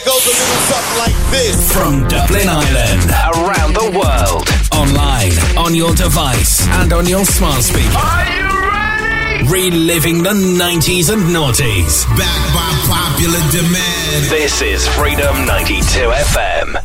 it goes a little something like this. From Dublin Ireland, around the world, online, on your device, and on your smart speaker. Are you ready? Reliving the 90s and noughties. Backed by popular demand. This is Freedom 92 FM.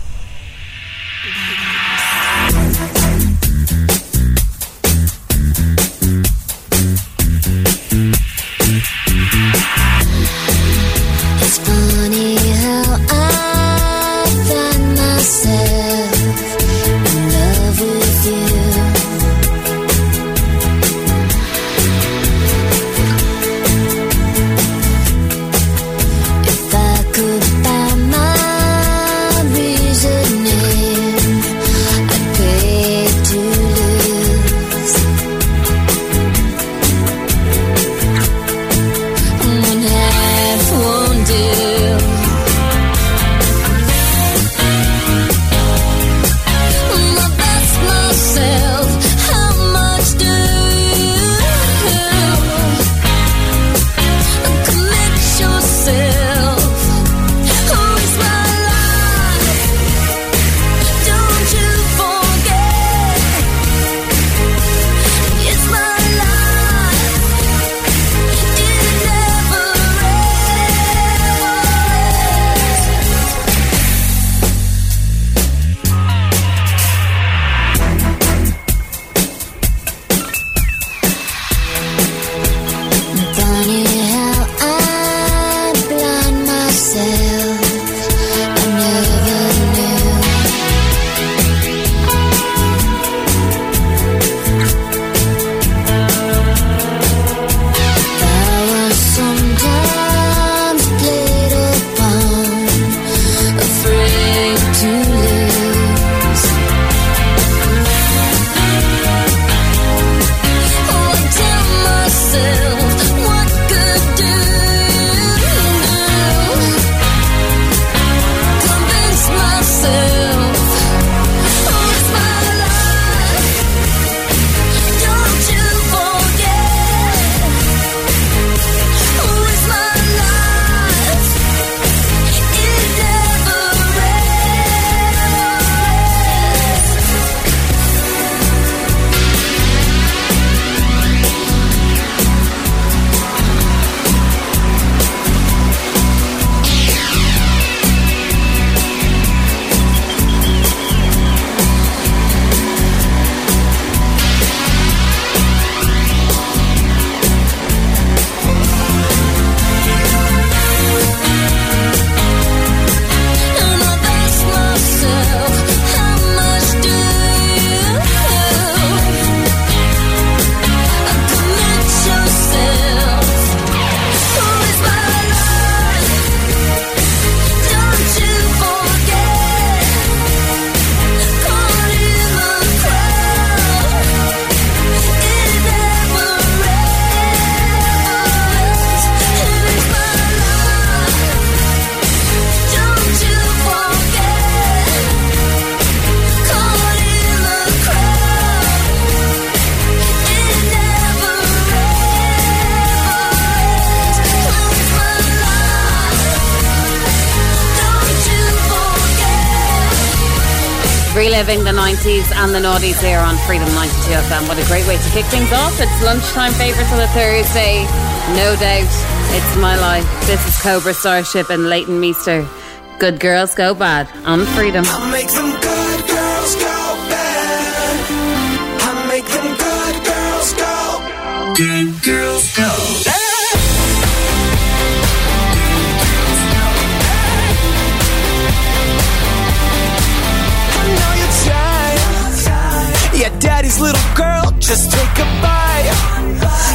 Reliving the 90s and the noughties here on Freedom 92 FM. What a great way to kick things off. It's lunchtime favourites on a Thursday. No doubt, it's my life. This is Cobra Starship and Leighton Meester. Good girls go bad on Freedom. I make them good girls go Yeah, little girl, just take a bite.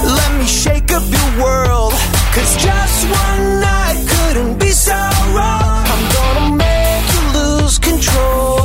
Let me shake up your world. Cause just one night couldn't be so wrong. I'm gonna make you lose control.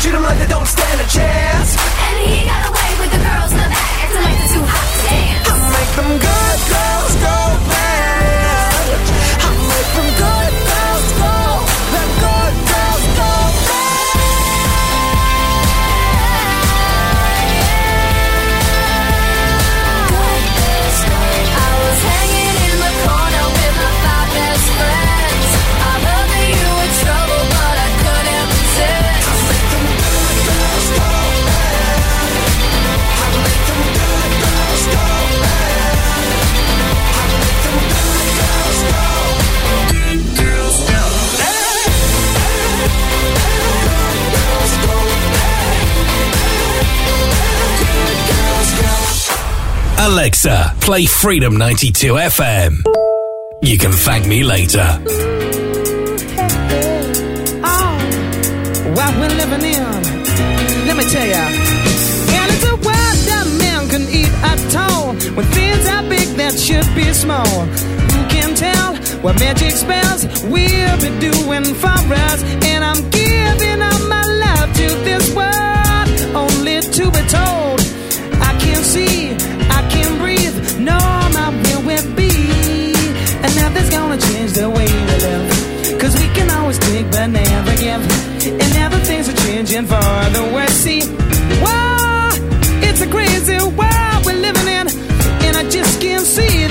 Treat them like they don't stand a chance. Alexa, play Freedom 92 FM. You can thank me later. Oh, what we're living in. Let me tell ya. And it's a world that man can eat at all. When things are big that should be small. Who can tell what magic spells we'll be doing for? are changing for the worse. See, why it's a crazy world we're living in, and I just can't see it.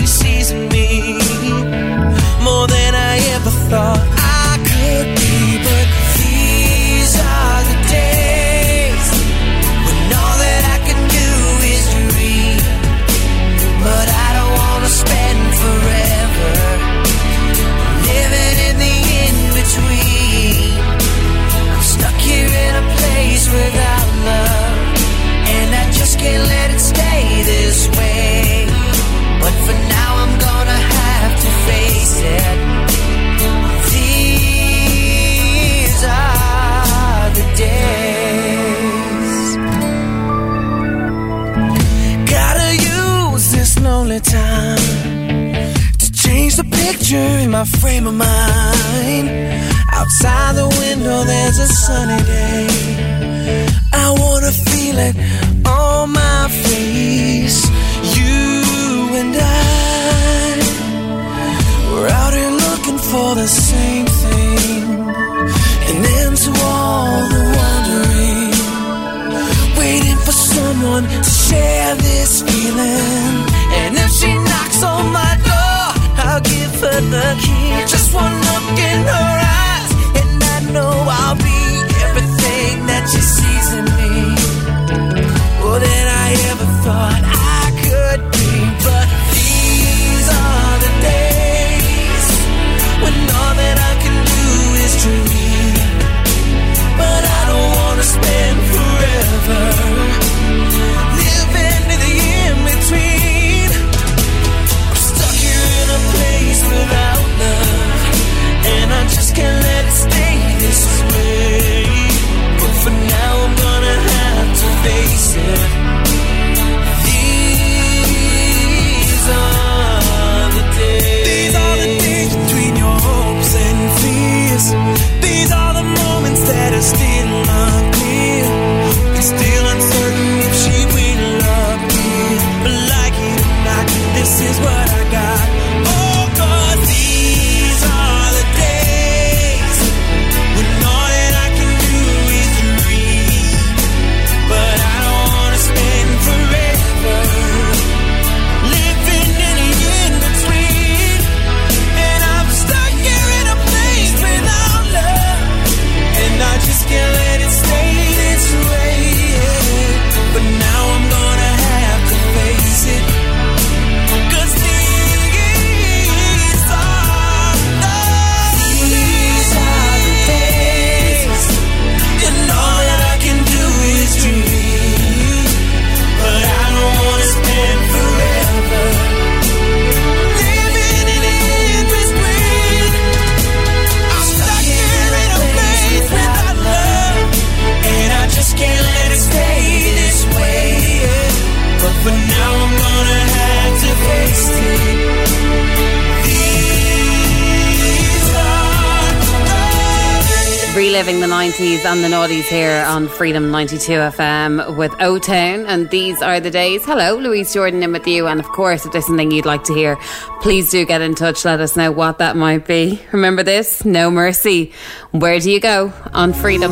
she sees in my frame of mind. Outside the window, there's a sunny day. I wanna feel it on my face. You and I, we're out here looking for the same thing. And into all the wondering, waiting for someone to share this feeling. The key. Just one look in her eyes, and I know I'll be everything that she sees in me. More than I ever thought Reliving the 90s and the noughties here on Freedom 92 FM with O Town, and these are the days. Hello, Louise Jordan in with you, and of course, if there's something you'd like to hear, please do get in touch. Let us know what that might be. Remember this No Mercy. Where do you go on Freedom?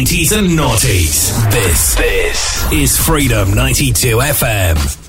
90s and noughties. This, this is Freedom 92 FM.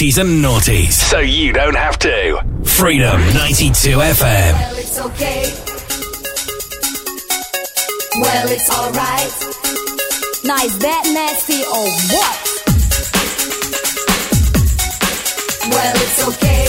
The 90s and noughties so you don't have to. Freedom 92 FM. Well, it's okay. Well, it's alright. Now, is that nasty or what? Well, it's okay.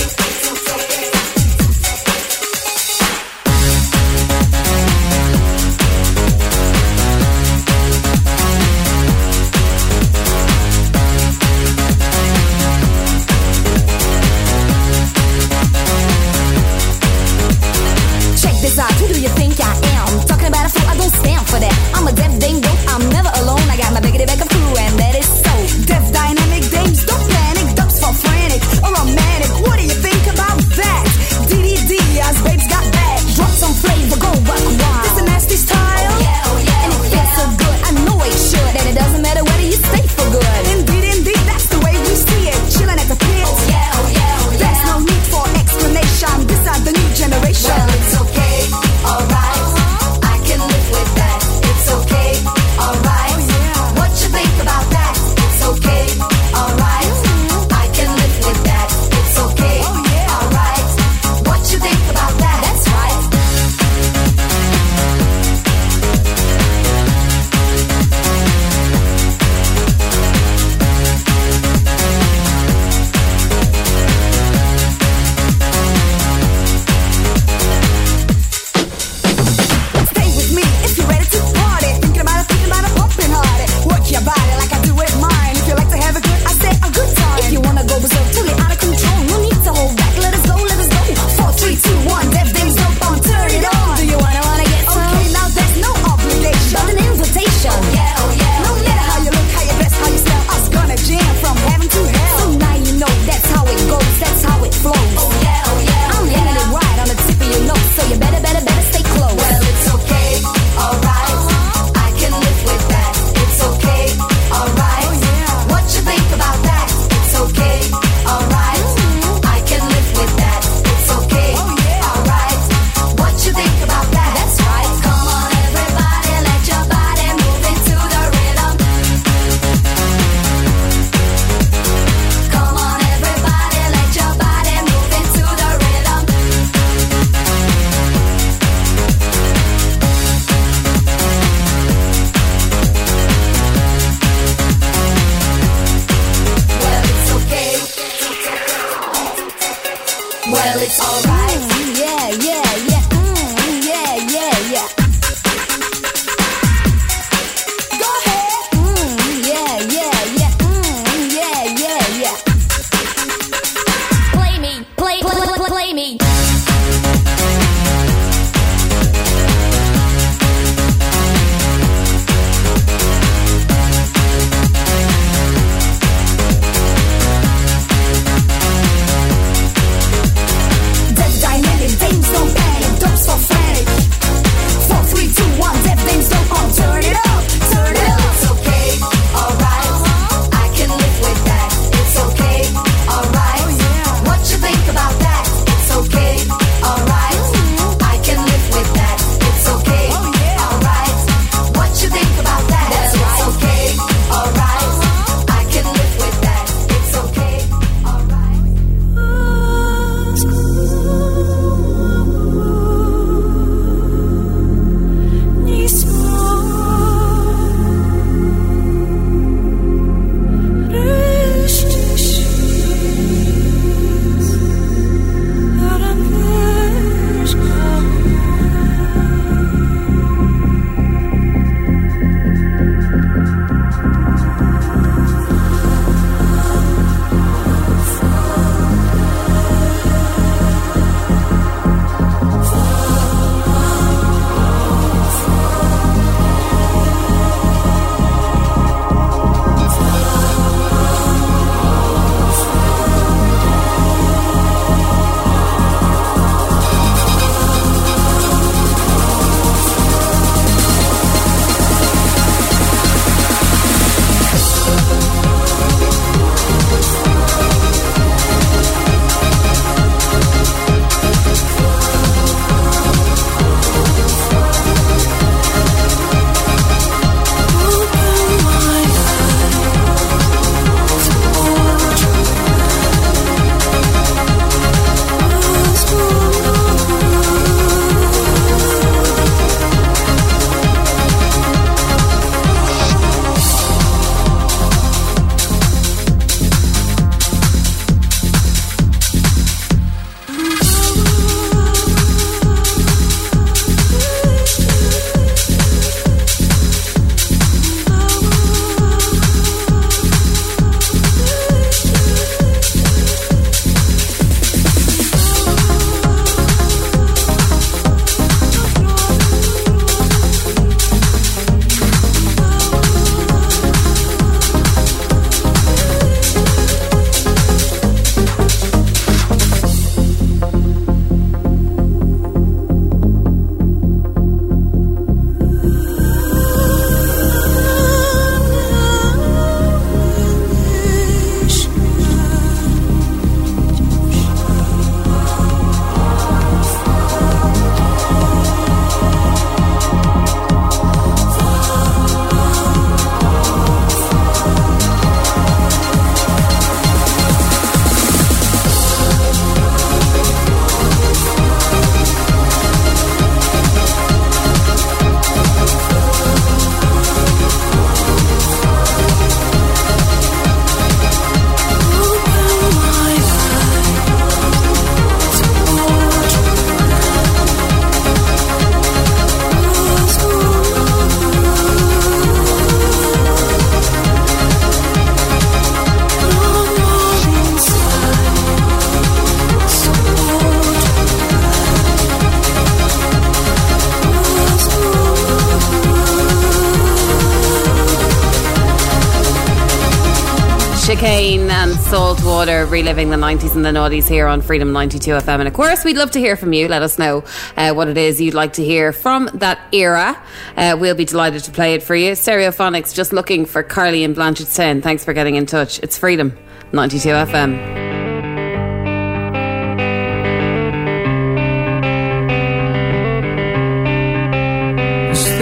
Reliving the 90s and the noughties here on Freedom 92 FM. And of course, we'd love to hear from you. Let us know uh, what it is you'd like to hear from that era. Uh, we'll be delighted to play it for you. Stereophonics just looking for Carly and Blanchardstown. Thanks for getting in touch. It's Freedom 92 FM.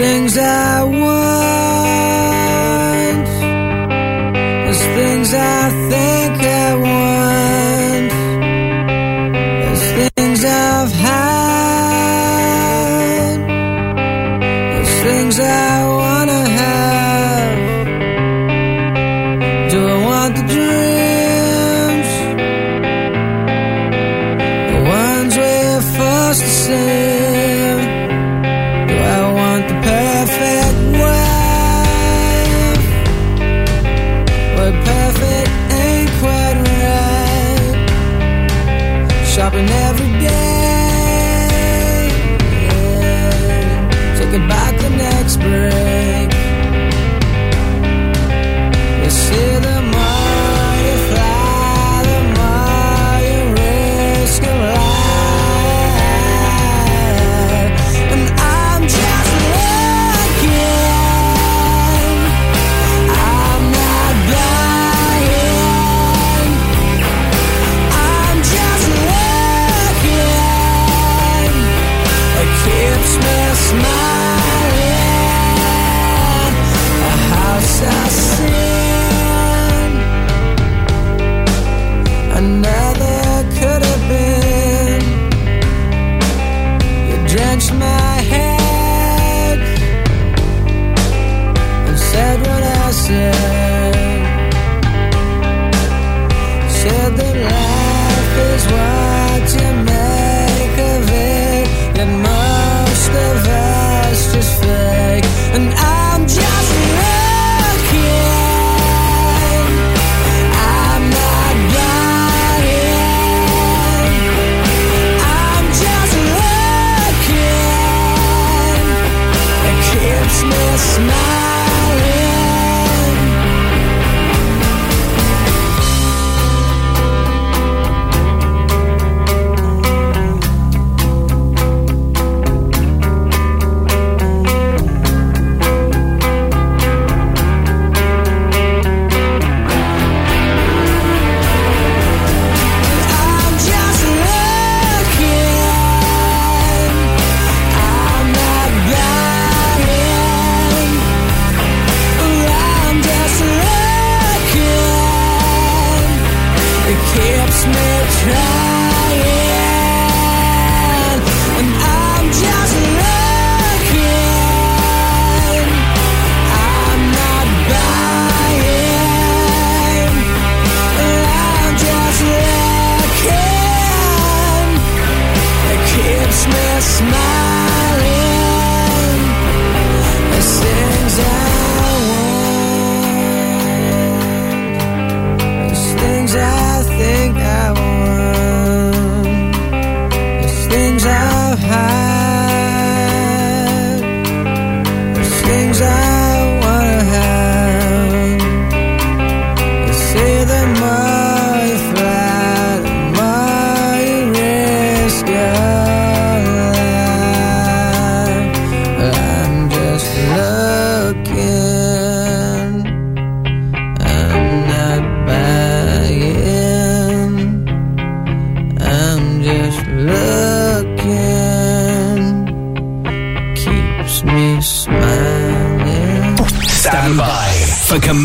things I want. There's things I think I want.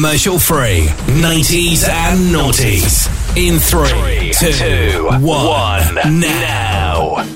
commercial free. 90s and noughties. In three, two, one, now.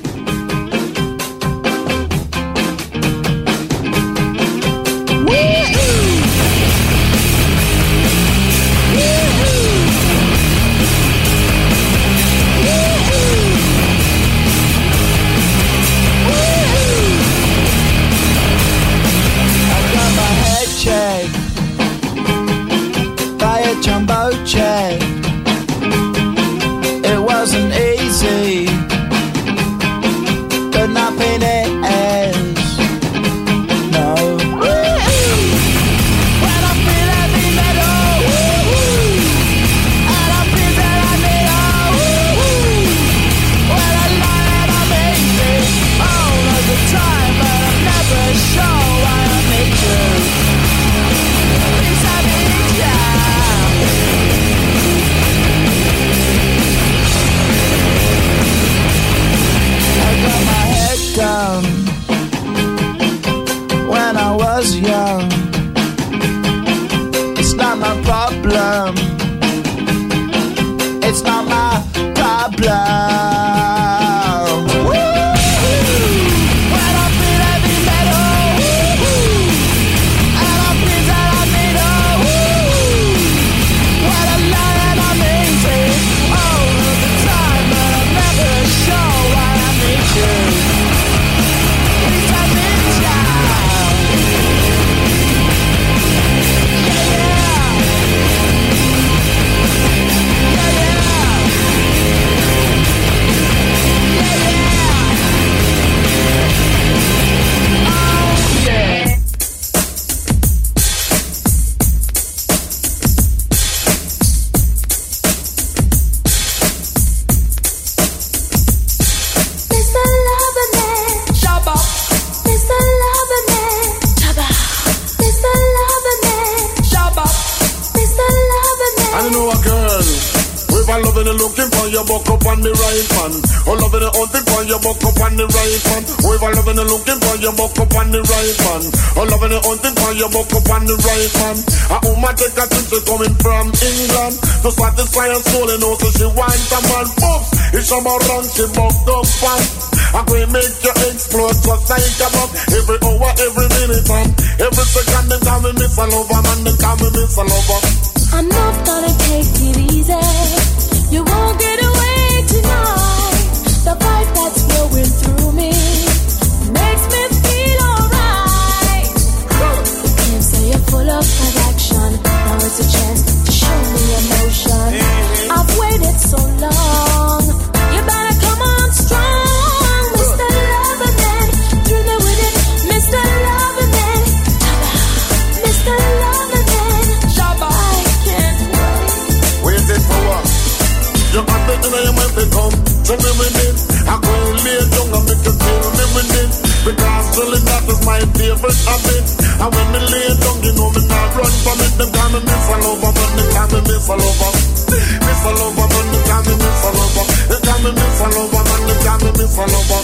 fall over, man, the time me fall over. The time me fall over, man, the time me fall over.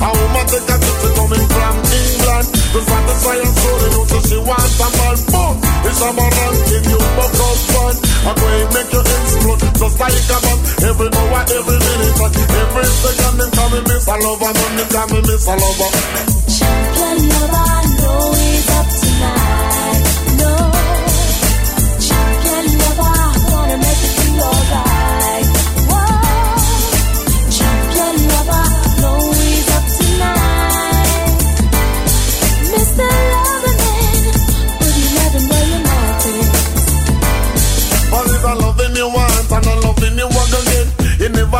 A woman take a trip coming from England. We find the fire so they know she wants a man. Boom, it's a man give you buck up. I go and make you explode just like a bomb. Every hour, every minute, every second, the time me fall over, man, the time me fall over. Champion lover, I know he's up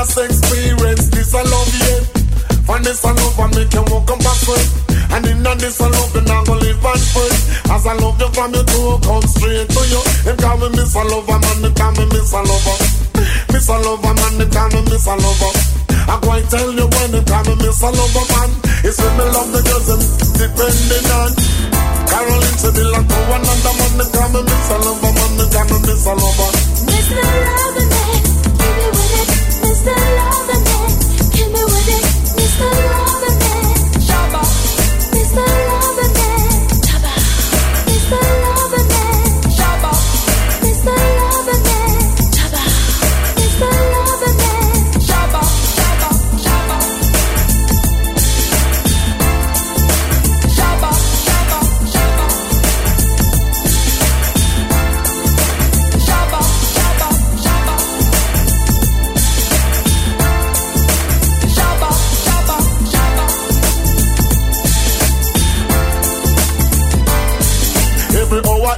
You say experience this I love yet Find this I love and make you walk up backward And in a this I love you not gonna live first As I love you from your toe come straight to you. Them call me Miss a lover man, they call me Miss a lover Miss a lover man, oh. they call me Miss a lover oh. I go tell you when they call me Miss a lover oh, man. It's when me love the girls them depending on. Caroline said they like one another man, they call me Miss a lover man, they call me Miss a lover. Loverman, give me with the love.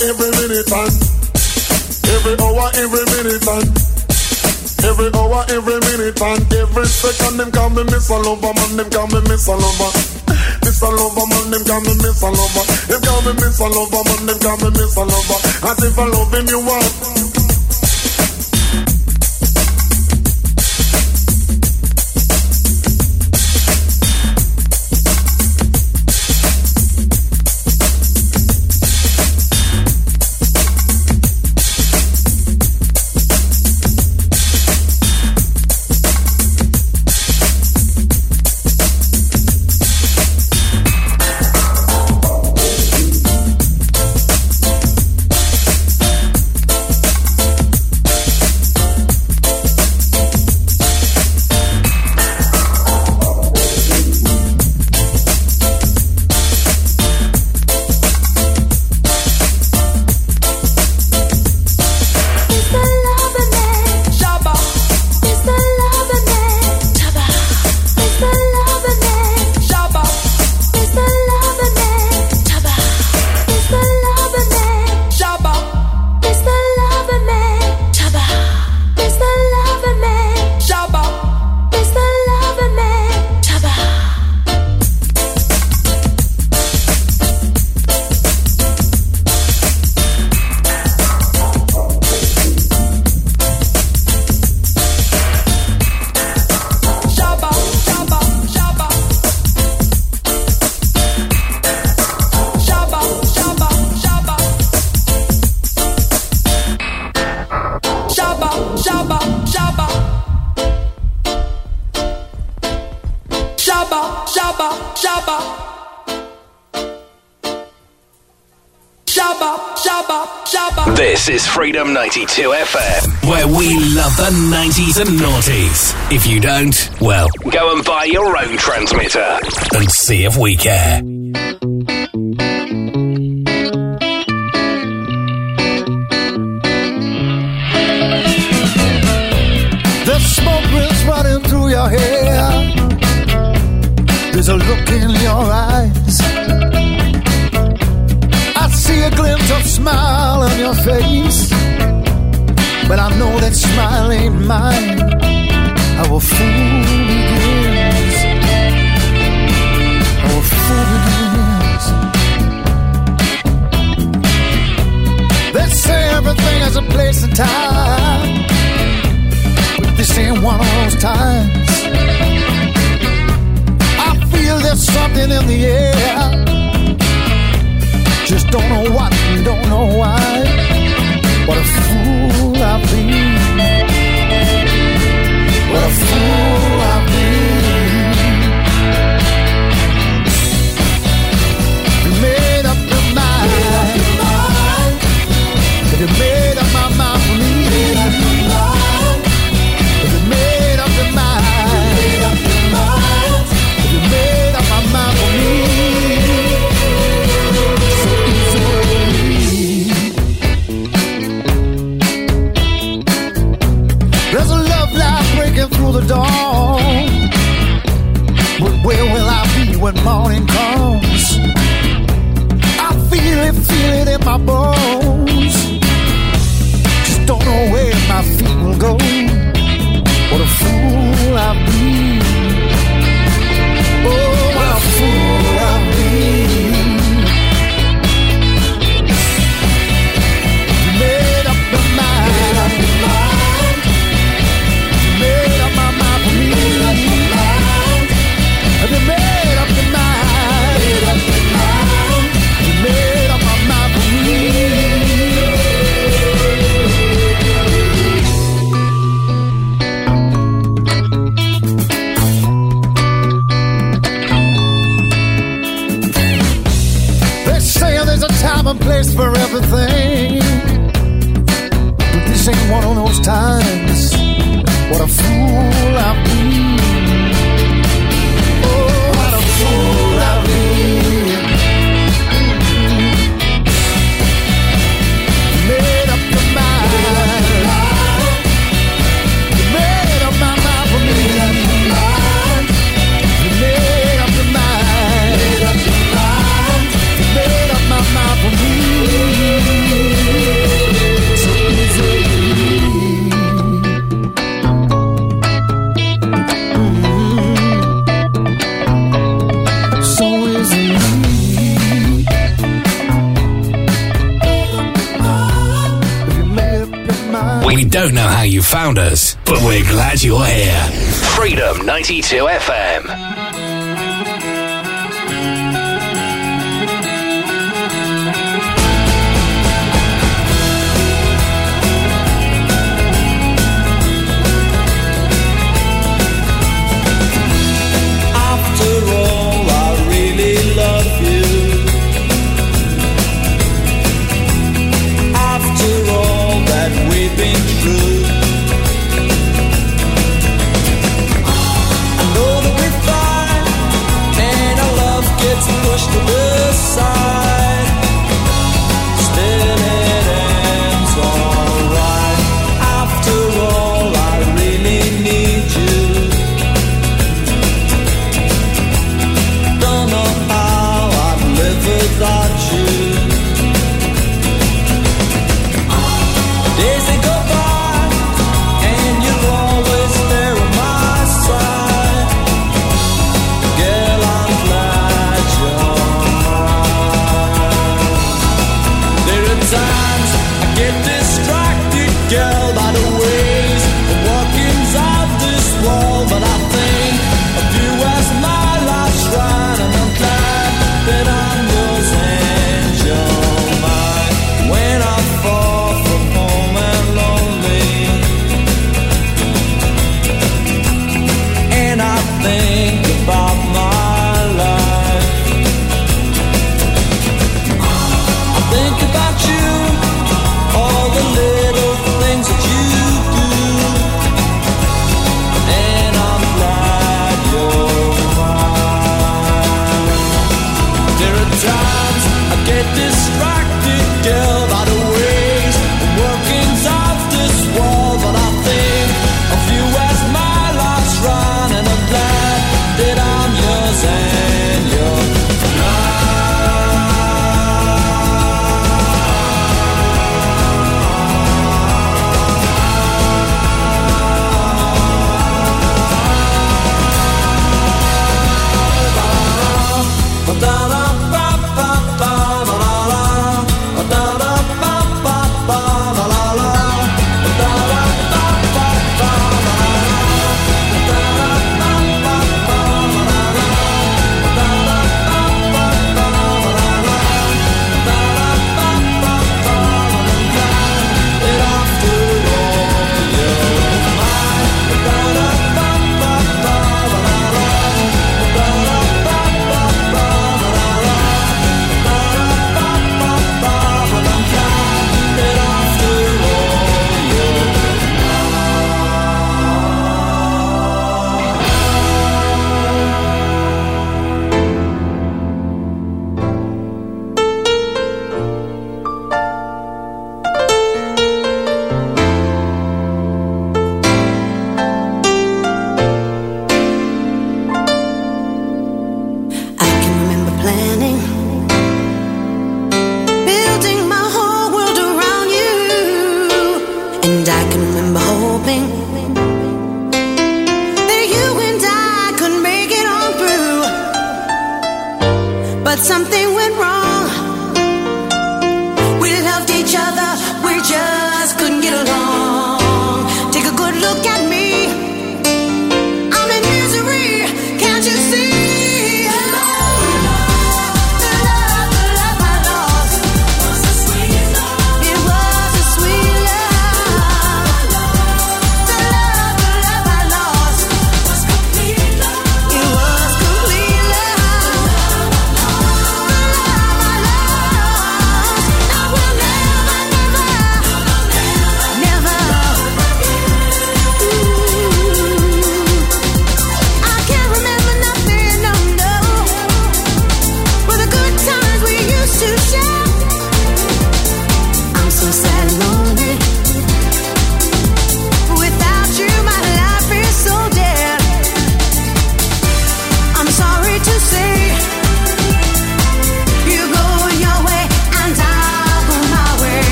Every minute, and every hour, every minute, and every hour, every minute, and every second, them call me Miss Lover, man, them call me Miss Lover. Miss Lover, man, them call me Miss Lover. Them call me Miss Lover, man, them call me Miss Lover. As if I loving you This is Freedom 92 FM, where we love the 90s and noughties. If you don't, well, go and buy your own transmitter. and see if we care. The smoke running through your head. A look in your eyes. I see a glimpse of smile on your face. But I know that smile ain't mine. A fool begins. A fool begins. They say everything has a place and time. But this ain't one of those times. There's something in the air. Just don't know what, don't know why. What a fool I've been. What a fool I've the dawn. But where will I be when morning comes? I feel it, feel it in my bones. Just don't know where my feet will go. What a fool I've been. Oh, what a fool I've been. Place for everything. But this ain't one of those times. What a fool I've been. Don't know how you found us, but we're glad you're here. Freedom 92 FM.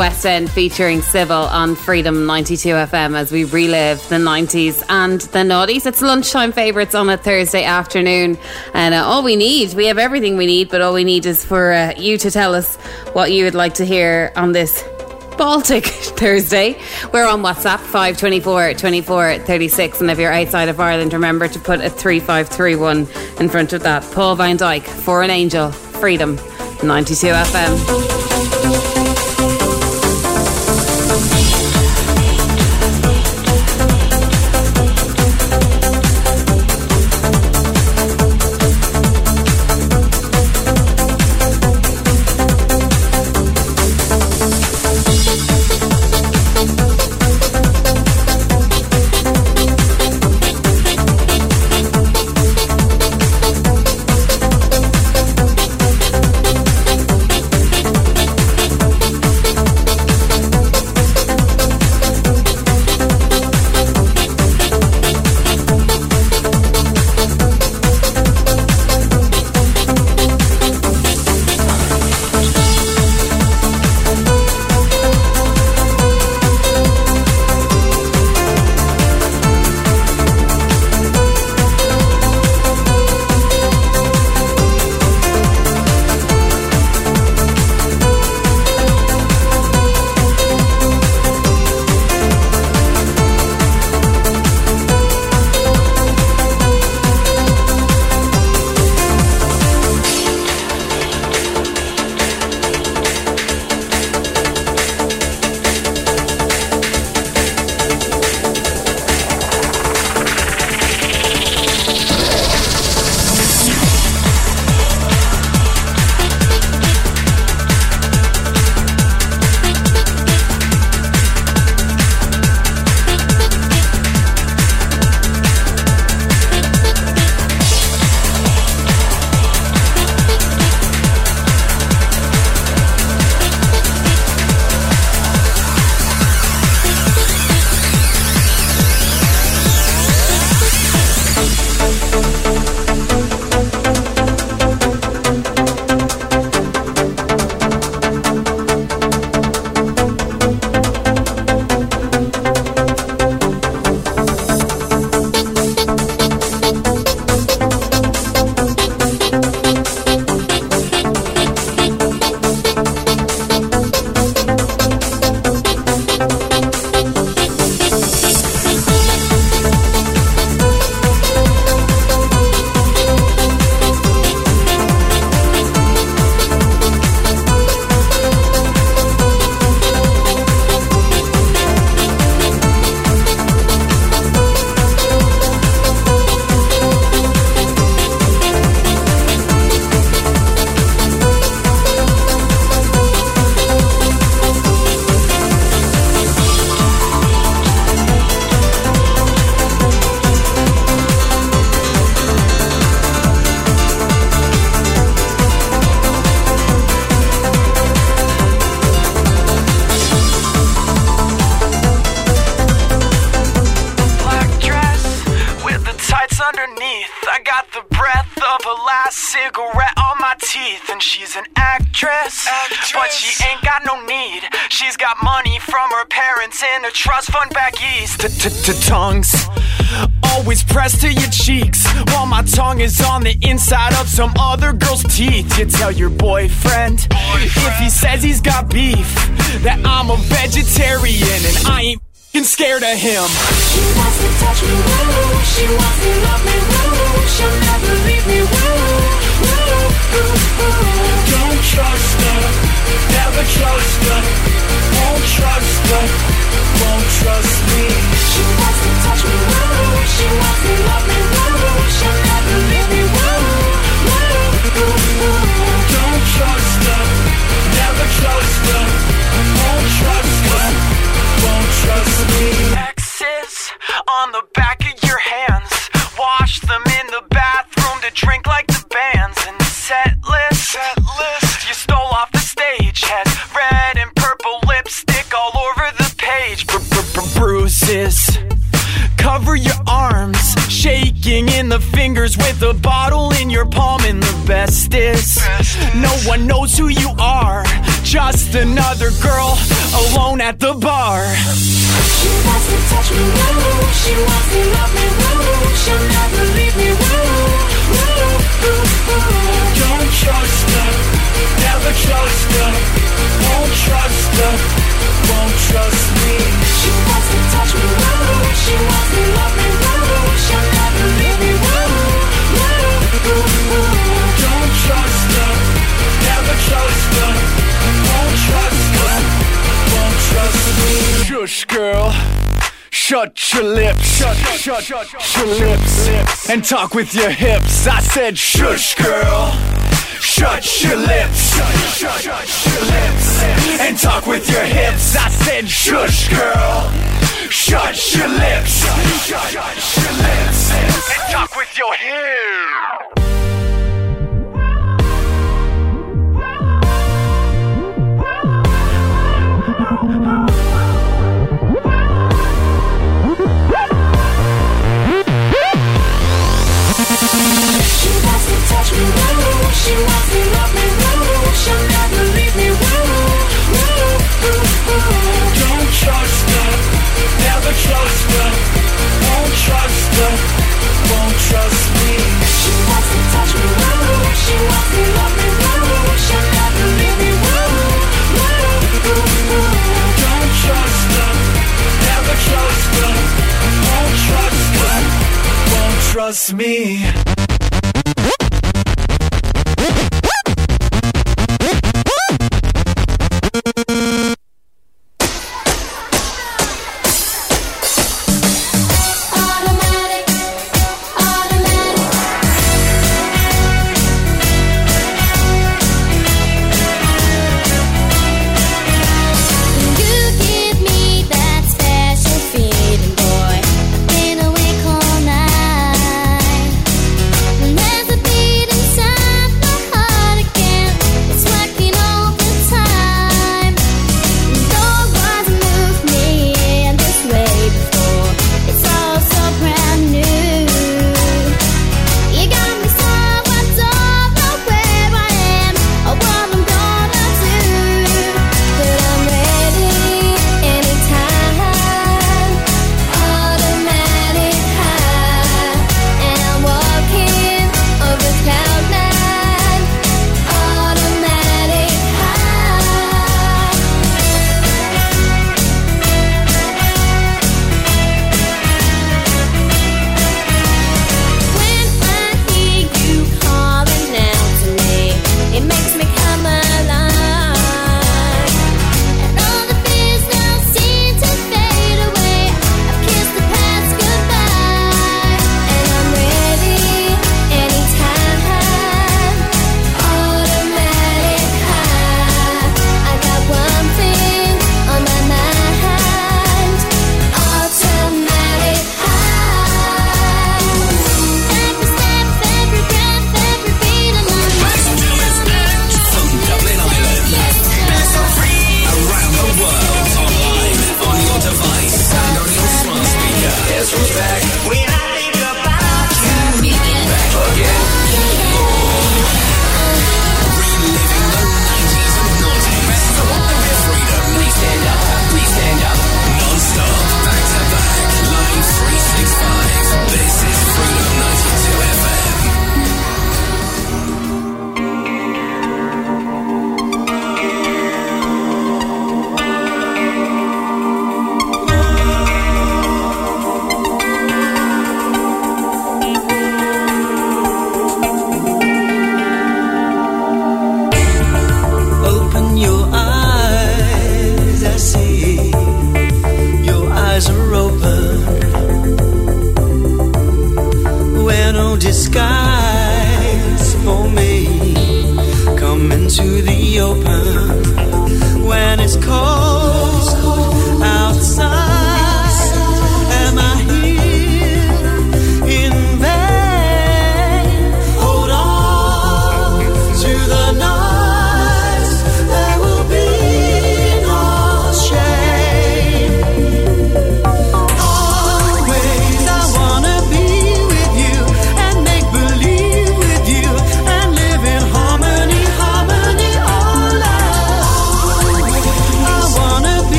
West End featuring Sybil on Freedom 92 FM as we relive the 90s and the noughties. It's lunchtime favourites on a Thursday afternoon. And uh, all we need, we have everything we need, but all we need is for uh, you to tell us what you would like to hear on this Baltic Thursday. We're on WhatsApp 524 24 36. And if you're outside of Ireland, remember to put a 3531 in front of that. Paul Van Dyk, For an Angel, Freedom 92 FM. Hush, girl. Shut your lips, shut, shut, shut, your lips, lips, and talk with your hips. I said, shush, girl. Shut your lips, shut, shut, your lips, and talk with your hips. I said, shush, girl. Shut your lips, shut, shut, your lips, and talk with your hips. won't trust me. She wants to touch me. She wants to love me. She'll me, Don't trust them, never trust them. Won't trust them, won't trust me.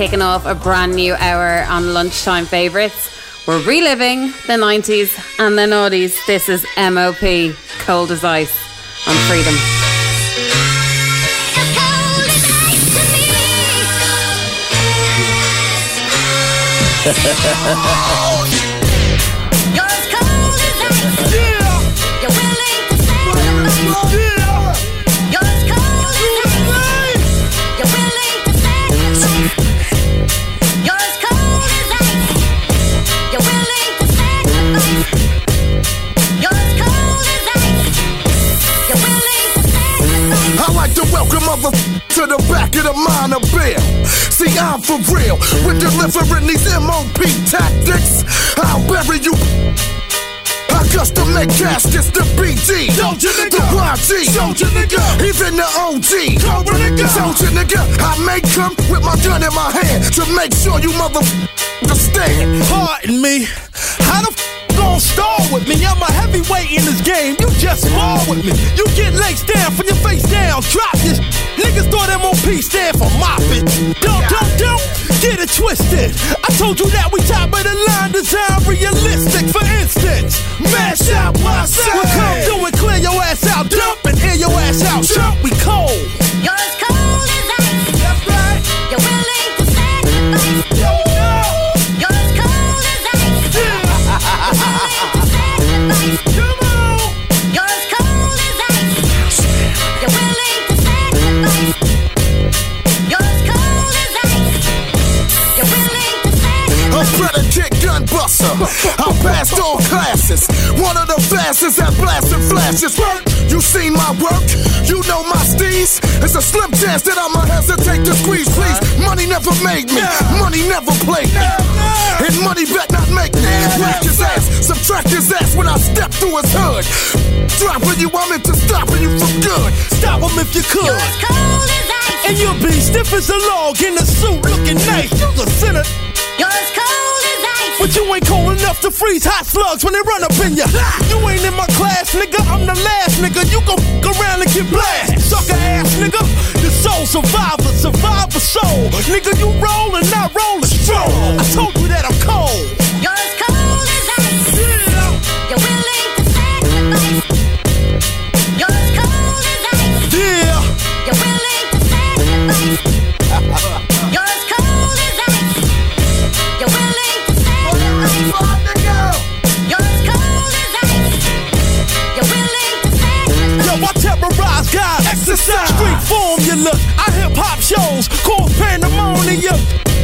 Kicking off a brand new hour on lunchtime favourites. We're reliving the 90s and the noughties. This is MOP, Cold as Ice on Freedom. welcome mother to the back of the minor bill. See, I'm for real with delivering these MOP tactics. I'll bury you. I custom make caskets, the BG, Soldier nigga, the YG, Soldier nigga, even the OG, Cobra nigga, Soldier nigga. I make come with my gun in my hand to make sure you mother understand. Pardon me. How the gon' stall with me? I'm a heavyweight in this game. You just fall with me. You get legs down from your face down. Drop this. Niggas throw them thought MOP stand for mop it. Don't, don't, don't get it twisted. I told you that we top of the line design realistic. For instance, mash out my side. We come through and clear your ass out. Dump and air your ass out. Jump, we cold. Buster. I passed all classes. One of the fastest at blasting flashes. You seen my work? You know my steez? It's a slim chance that I'ma hesitate to squeeze, please. Money never made me. Money never played me. And money bet not make me. Whack his ass, subtract his ass when I step through his hood. Dropping you, I'm into stopping you for good. Stop him if you could. You're as cold as ice. And you'll be stiff as a log in a suit looking nice. You's a sinner. You're as cold. But you ain't cold enough to freeze hot slugs when they run up in ya. You ain't in my class, nigga. I'm the last nigga. You gon' fuck around and get blasted. Sucker ass nigga. The soul survivor, survivor soul. Nigga, you rollin', and I roll a stroll. I told you that I'm cold. You're as cold as ice. You're willing to sacrifice. You're as cold as ice. Yeah. You're willing to sacrifice. You're as cold as Guys. Exercise. Street formula. I hip hop shows. Cause pandemonium.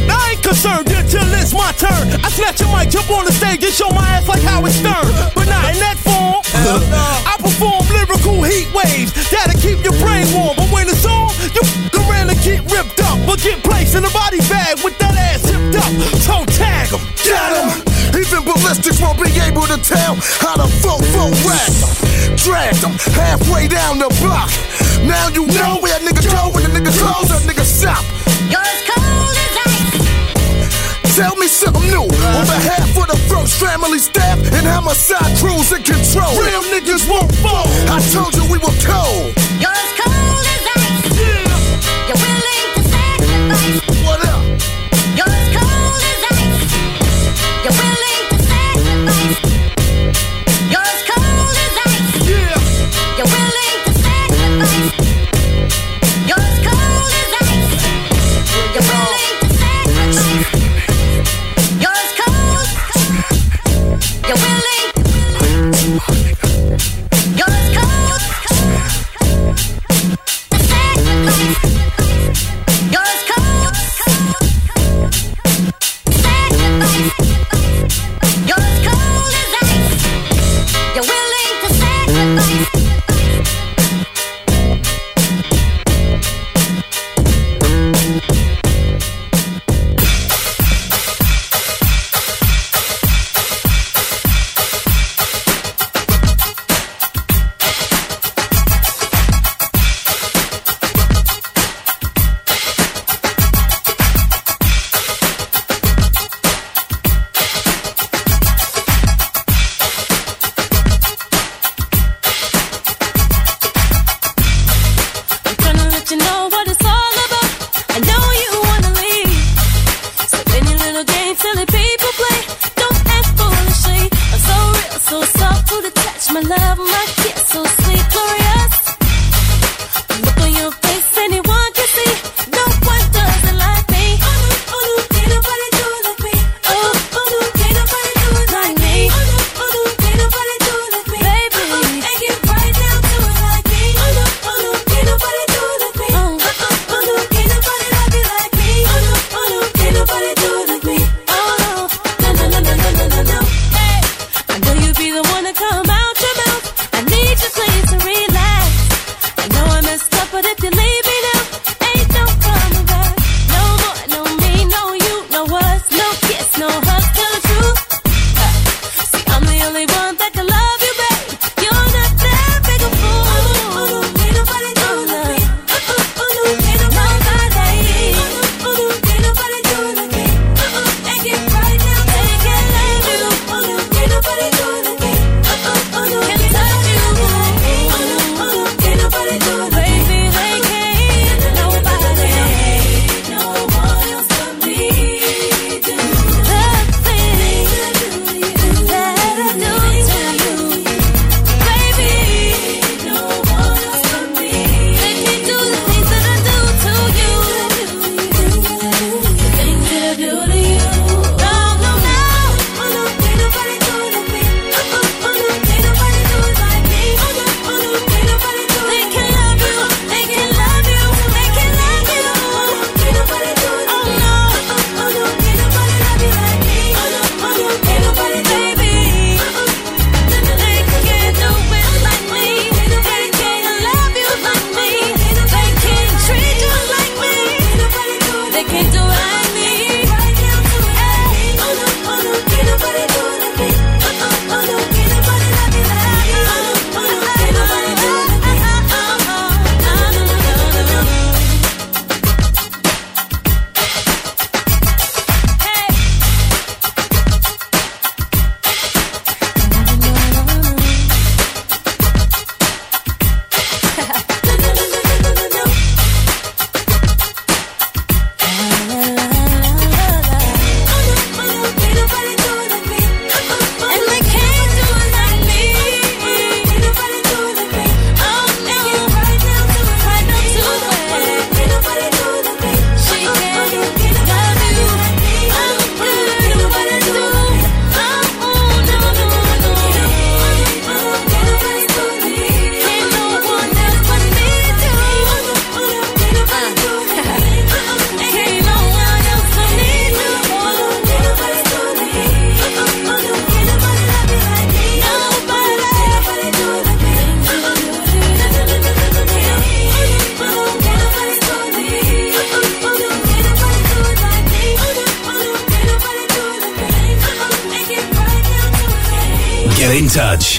I ain't concerned until it's my turn. I snatch a mic, jump on the stage, and show my ass like Howard Stern. But not in that form. I perform lyrical heat waves that'll keep your brain warm. But when it's on, you f- around and get ripped up. But get placed in a body bag with that ass hipped up. Toe tag 'em. Got 'em. Even ballistics won't be able to tell how to fofo rag 'em. Drag 'em halfway down the block. Now you know where a nigga go when a nigga close, a nigga stop. You're as cold as ice. Tell me something new on behalf of the first family staff and homicide crews in control. Real niggas won't fall. I told you we were cold. You're as cold as ice. You're willing to sacrifice. What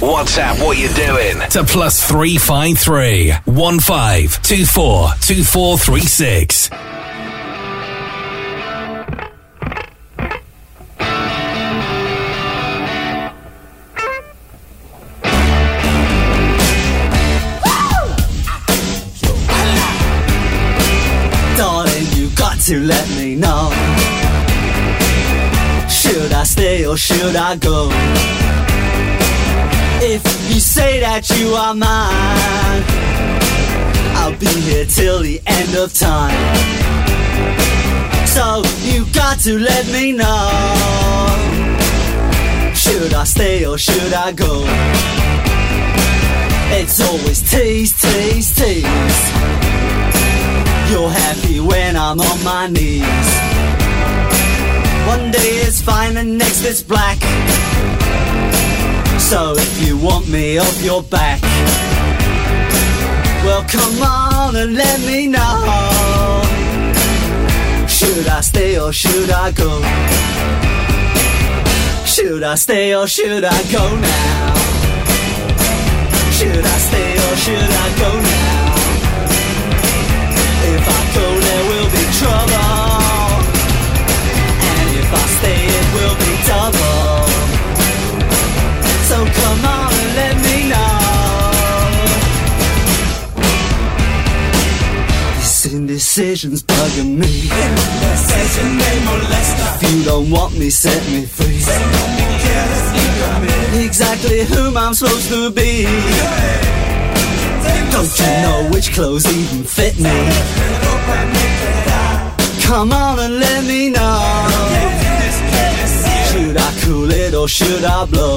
in touch. WhatsApp what you're doing to plus 353 1524 2436. Darling, you got to let me know. Should I stay or should I go? You say that you are mine, I'll be here till the end of time. So you got to let me know. Should I stay or should I go? It's always tease, tease, tease. You're happy when I'm on my knees. One day it's fine and next it's black. So if you want me off your back, well come on and let me know. Should I stay or should I go? Should I stay or should I go now? Should I stay or should I go now? If I go, there will be trouble. And if I stay, it will be double. And let me. This indecision's bugging me. If you don't want me, set me free. Exactly whom I'm supposed to be. Don't you know which clothes even fit me? Come on and let me know. I cool it or should I blow?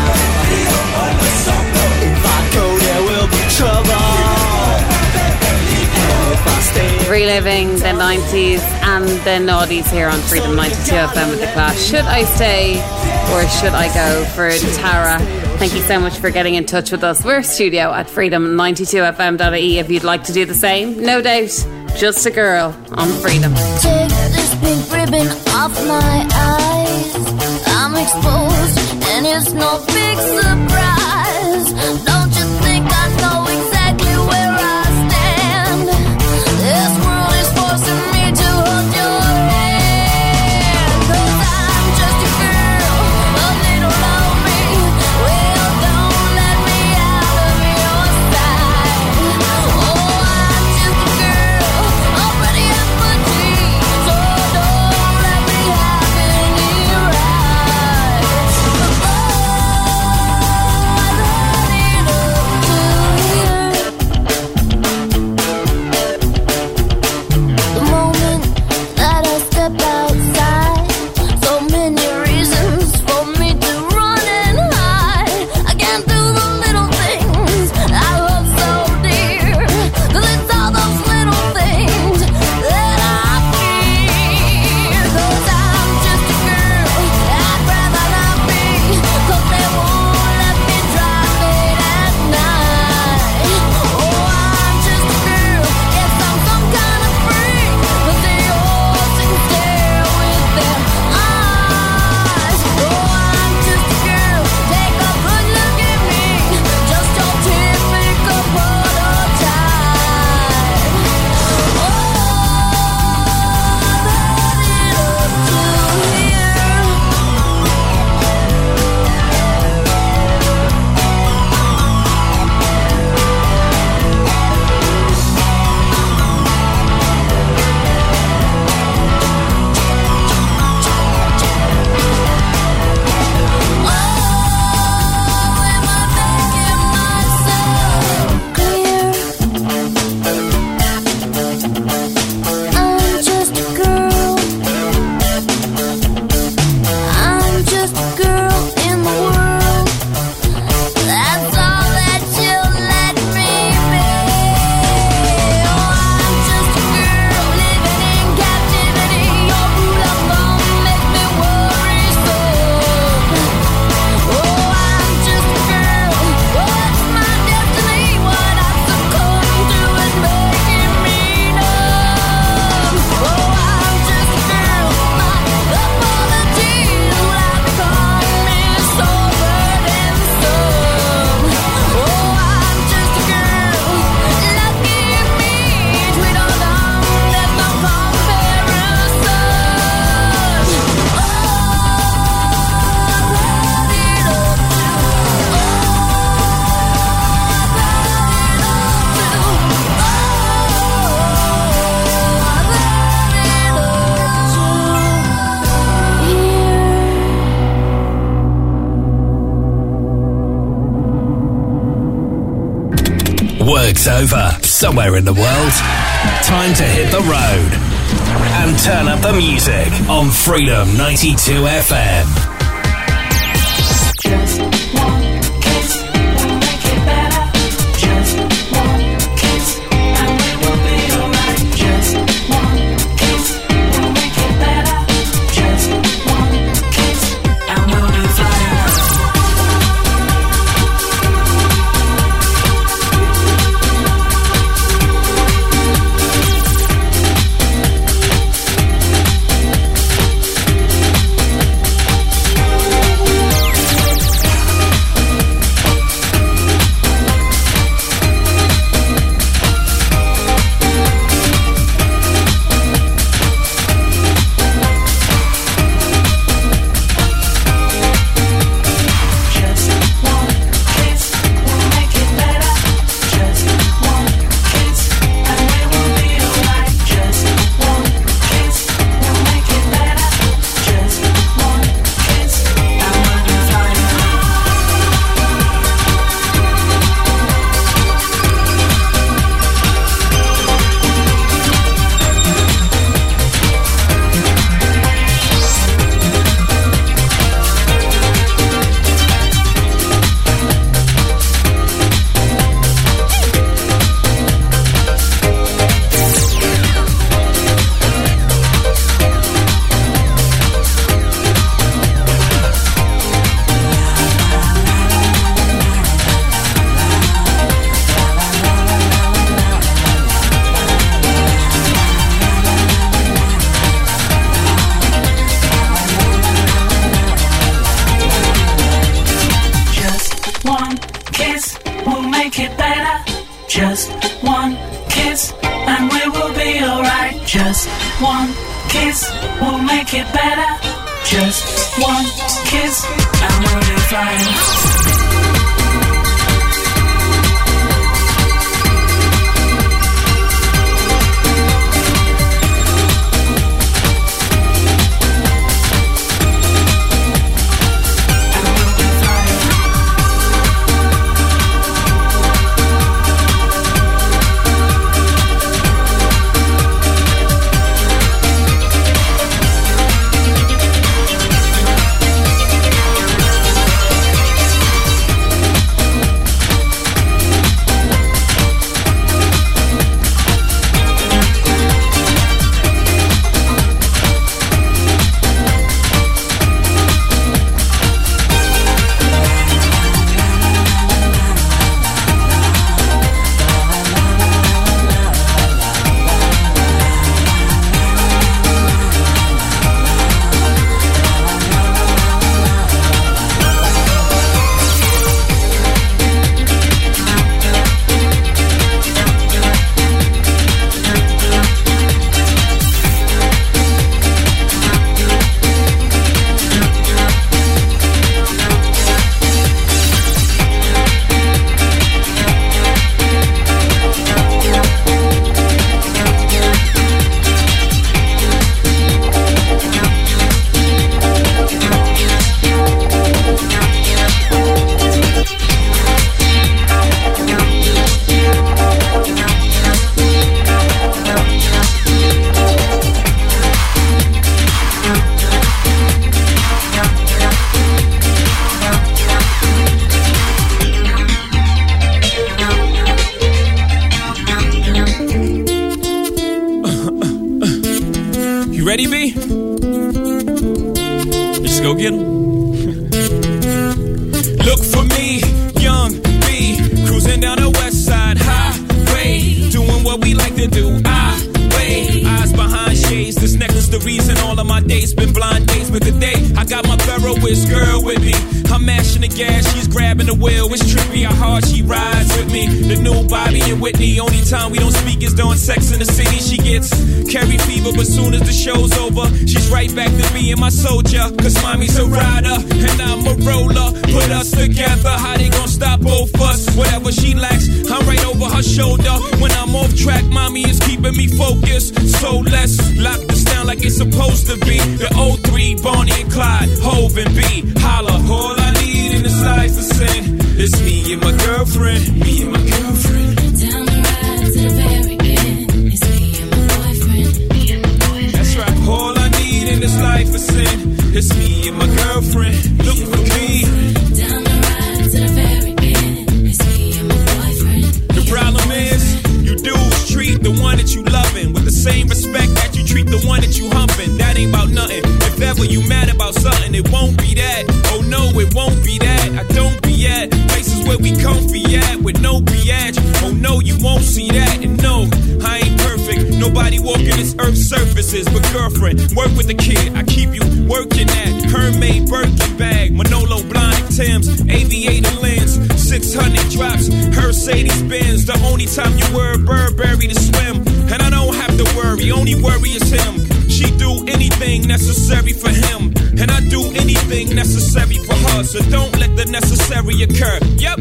Reliving the 90s and the noughties here on Freedom 92 FM with the Clash. Should I stay or should I go for Tara? Thank you so much for getting in touch with us. We're studio at freedom92fm.ie if you'd like to do the same. No doubt, just a girl on Freedom. Take this pink ribbon off my eyes. I'm exposed, and it's no big surprise. Don't somewhere in the world. Time to hit the road and turn up the music on Freedom 92 FM. Of my dates been blind dates. But today, I got my Ferroist girl with me. I'm mashing the gas, she's grabbing the wheel. It's trippy how hard she rides with me. The new Bobby and Whitney. Only time we don't speak is during sex in the city. She gets carry fever, but soon as the show's over, she's right back to being my soldier. Cause mommy's a rider and I'm a roller. Put us together, how they gon' stop both us? Whatever she lacks, I'm right over her shoulder. When I'm off track, mommy is keeping me focused. So let's lock this down like it's supposed to be. The O3, Bonnie and Clyde, Hov and B. Holla, all I need in this life is sin. is me and my girlfriend, me and my girlfriend. Down the ride to Barrigan. It's me and me and my boyfriend. That's right, all I need in this life is sin. It's me and my girlfriend. Look for me. Down the ride to the very end It's me and my boyfriend. The problem is, you dudes treat the one that you loving with the same respect that you treat the one that when you mad about something, it won't be that. Oh no, it won't be that. I don't be at places where we comfy at with no biatch. Oh no, you won't see that. And no, I ain't perfect. Nobody walking this earth surfaces. But girlfriend, work with the kid. I keep you working at Hermès Birkin bag, Manolo Blahnik Tim's, aviator lens, 600 drops, Mercedes Benz. The only time you wear Burberry to swim, and I don't have to worry. Only worry is him. She do anything necessary for him. And I do anything necessary for her. So don't let the necessary occur. Yep.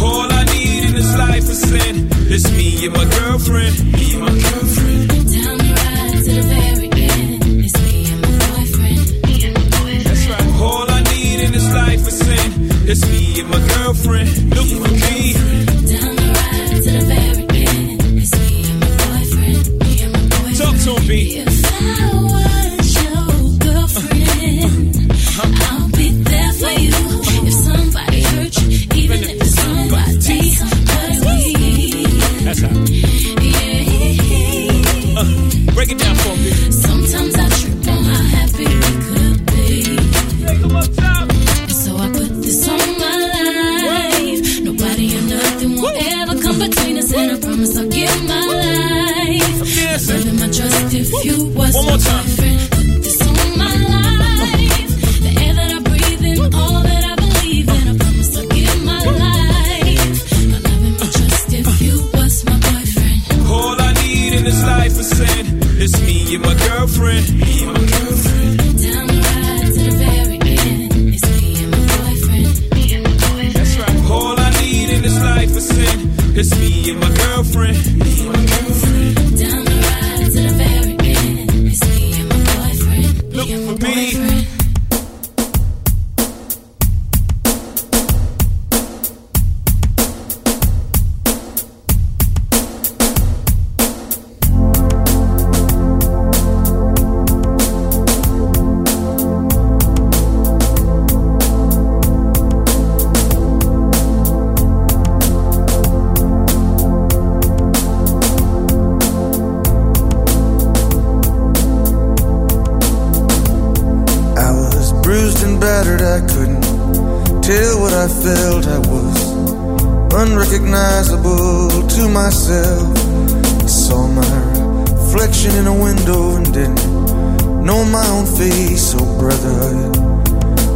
All I need in this life is sin. It's me and my girlfriend. Me and my girlfriend. Down the ride to the very end. It's me and my boyfriend. Me and my boyfriend. That's right. All I need in this life is sin. It's me and my girlfriend. Look for me. Down the ride to the very end. It's me and my boyfriend. Me and my boyfriend. Talk to me.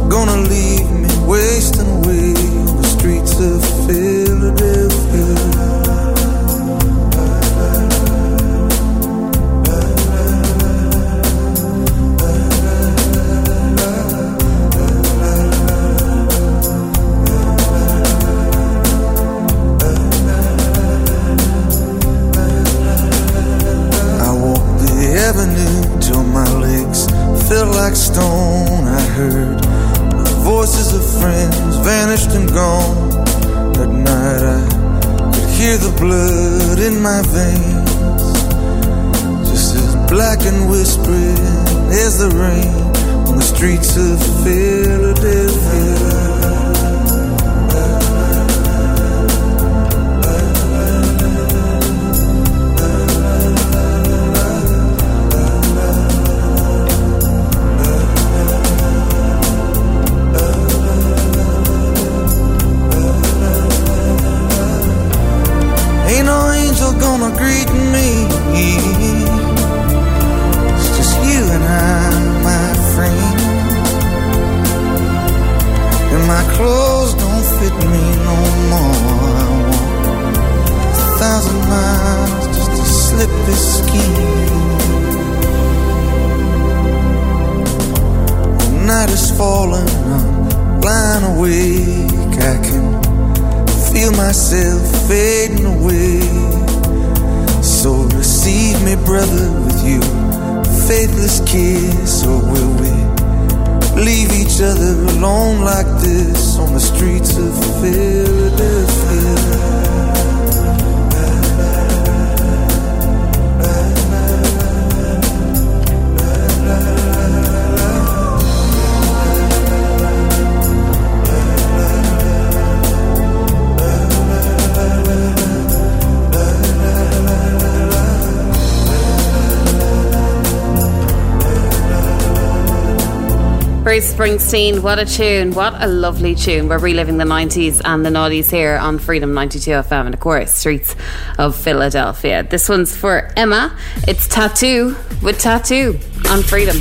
Gonna leave me wasting the rain on the streets of Philadelphia. Springsteen, what a tune. What a lovely tune. We're reliving the 90s and the noughties here on Freedom 92 FM and, of course, Streets of Philadelphia. This one's for Emma. It's Tattoo with Tattoo on Freedom.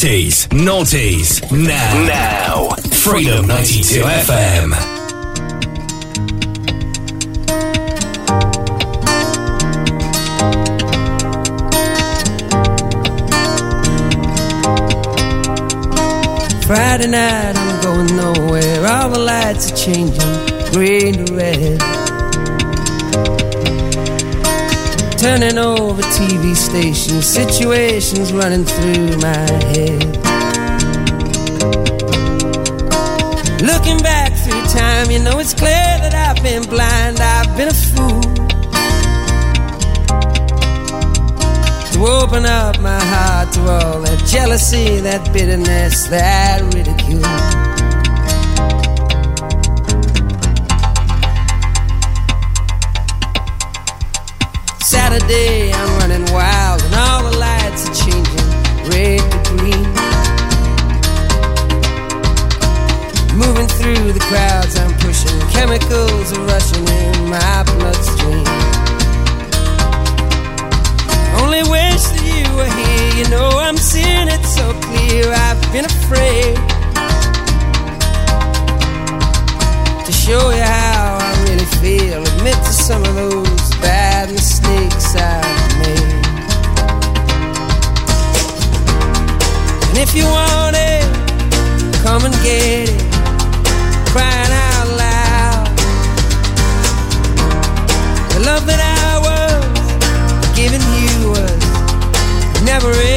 80s, noughties, now. Now. Freedom 92 FM. Friday night, I'm going nowhere. All the lights are changing, green to red. Turning old. TV station, situations running through my head. Looking back through time, you know it's clear that I've been blind, I've been a fool. To open up my heart to all that jealousy, that bitterness, that ridicule. Never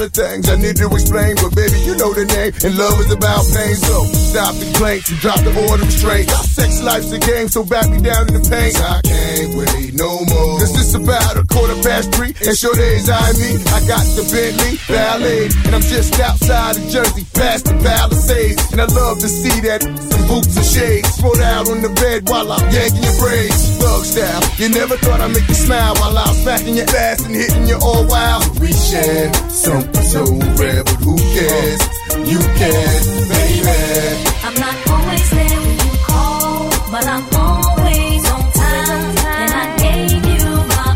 lot of things I need to explain, but baby, you know the name. And love is about pain. So stop the complaints and drop the order. Our sex life's a game, so back me down in the pain. I can't wait no more. Cause it's about a quarter past three, and sure days I me. I got the Bentley Ballet, and I'm just outside of Jersey, past the Palisades. And I love to see that some boots and shades. Rolled out on the bed while I'm yanking your braids. Thug style, you never thought I'd make you smile while I'm smacking your ass and hitting you all wild. We share something so rare, but who cares? You can, baby. I'm not always there when you call, but I'm always on time. And I gave you my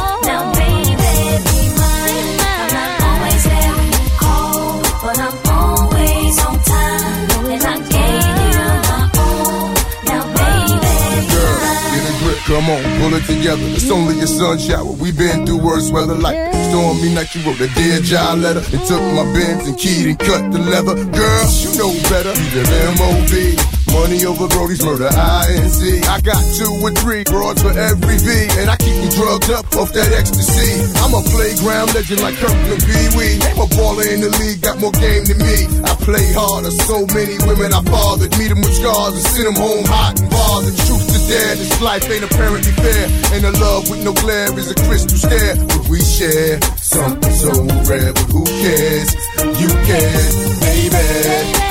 all. Now, baby, be mine. I'm not always there when you call, but I'm always on time. And I gave you my all. Now, baby, Girl, get a grip, come on, pull it together. It's only a sun shower. we been through worse weather like stormy night. You wrote a dear job letter and took my bins and keyed and cut the leather. Girl, you know better. The M.O.B. Money over Brody's murder, INC. I got two or three broads for every V, and I keep you drugged up off that ecstasy. I'm a playground legend like Kirkland Pee Wee. Name a baller in the league, got more game than me. I play harder, so many women I fathered. Meet them with scars and send them home hot and bothered. Truth dare. This life ain't apparently fair. And a love with no glare is a crystal stare. But we share something so rare. But who cares? You care, baby.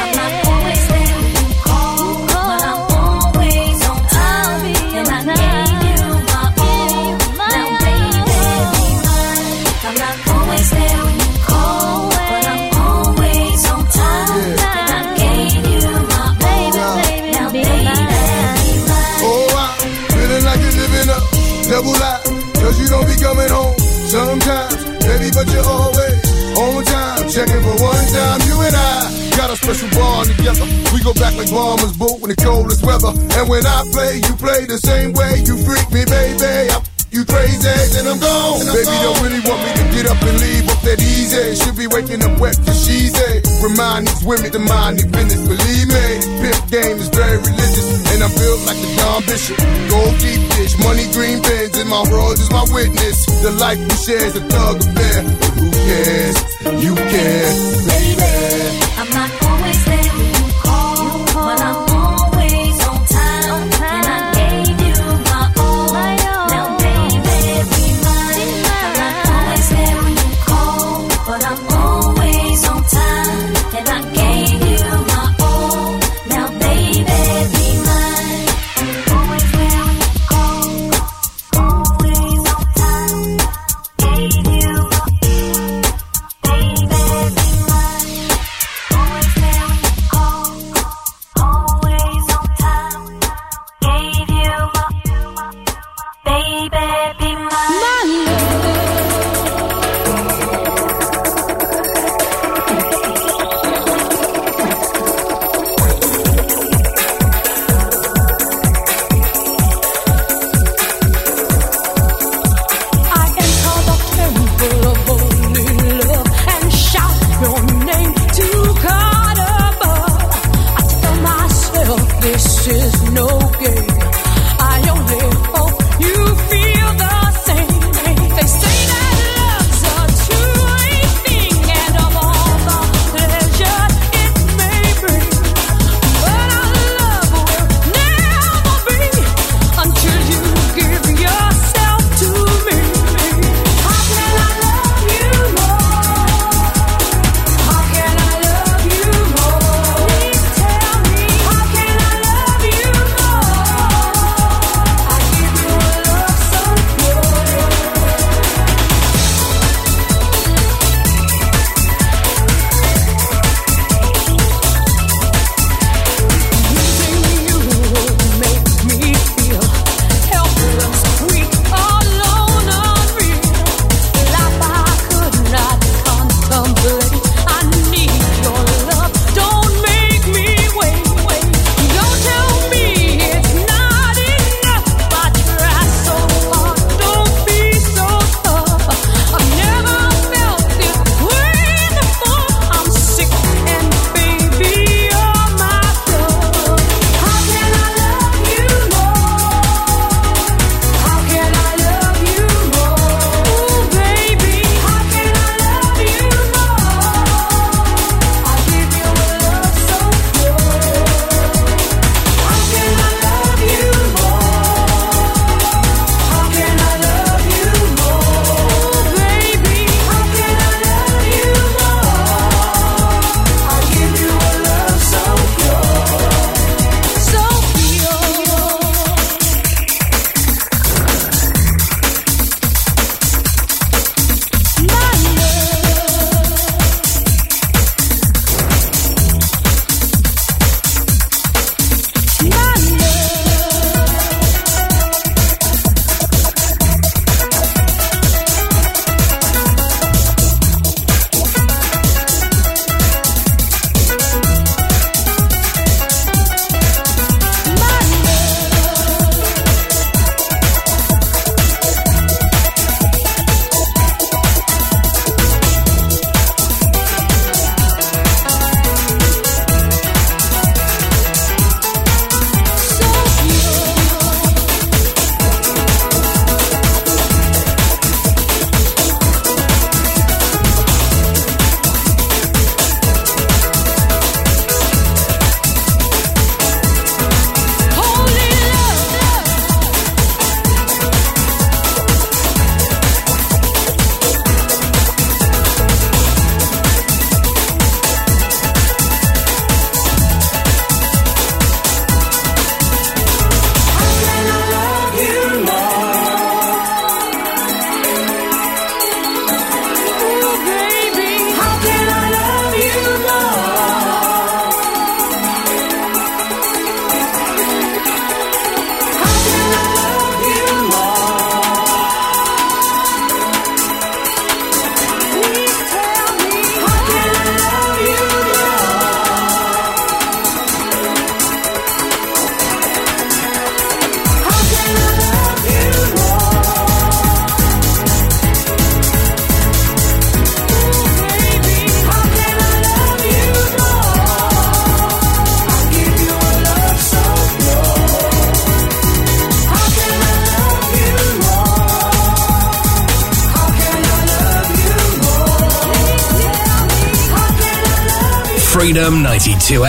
Double. Cause you don't be coming home sometimes, baby, but you're always on time. Checking for one time, you and I got a special bond together. We go back like bombers, boot in the coldest weather. And when I play, you play the same way. You freak me, baby. I you crazy, then I'm gone. Baby, don't really want me to get up and leave up that easy. Should be waking up wet cause she's a Remind these women to mind their business, believe me. Pimp game is very religious, and I'm built like a Don Bishop. Gold deep dish, money green pins, and my world is my witness. The life we share is a thug affair. But who cares? You care, baby. I'm not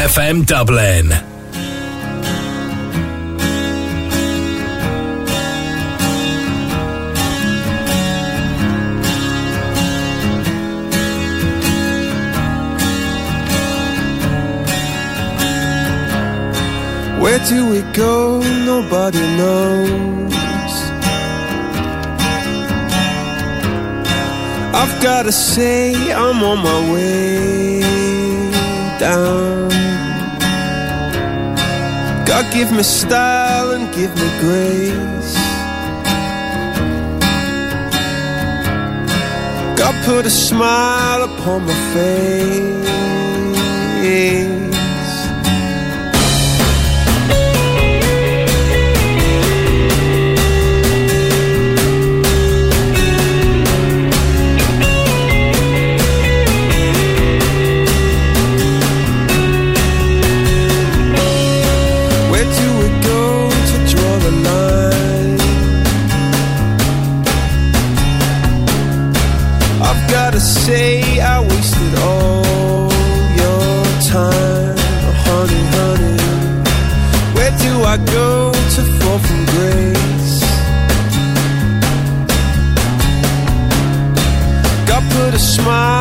FM Dublin. Where do we go? Nobody knows. I've gotta say, I'm on my way down. God give me style and give me grace. God put a smile upon my face. smile.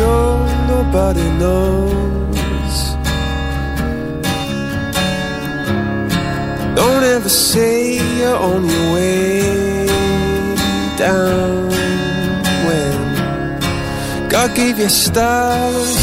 go, nobody knows. Don't ever say you're on your way down when God gave you stars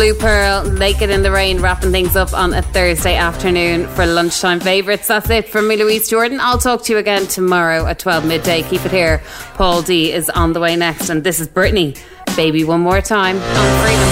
Blue Pearl, Naked in the Rain, wrapping things up on a Thursday afternoon for lunchtime favourites. That's it from me, Louise Jordan. I'll talk to you again tomorrow at 12 midday. Keep it here. Paul D is on the way next, and this is Britney, Baby One More Time on Freedom.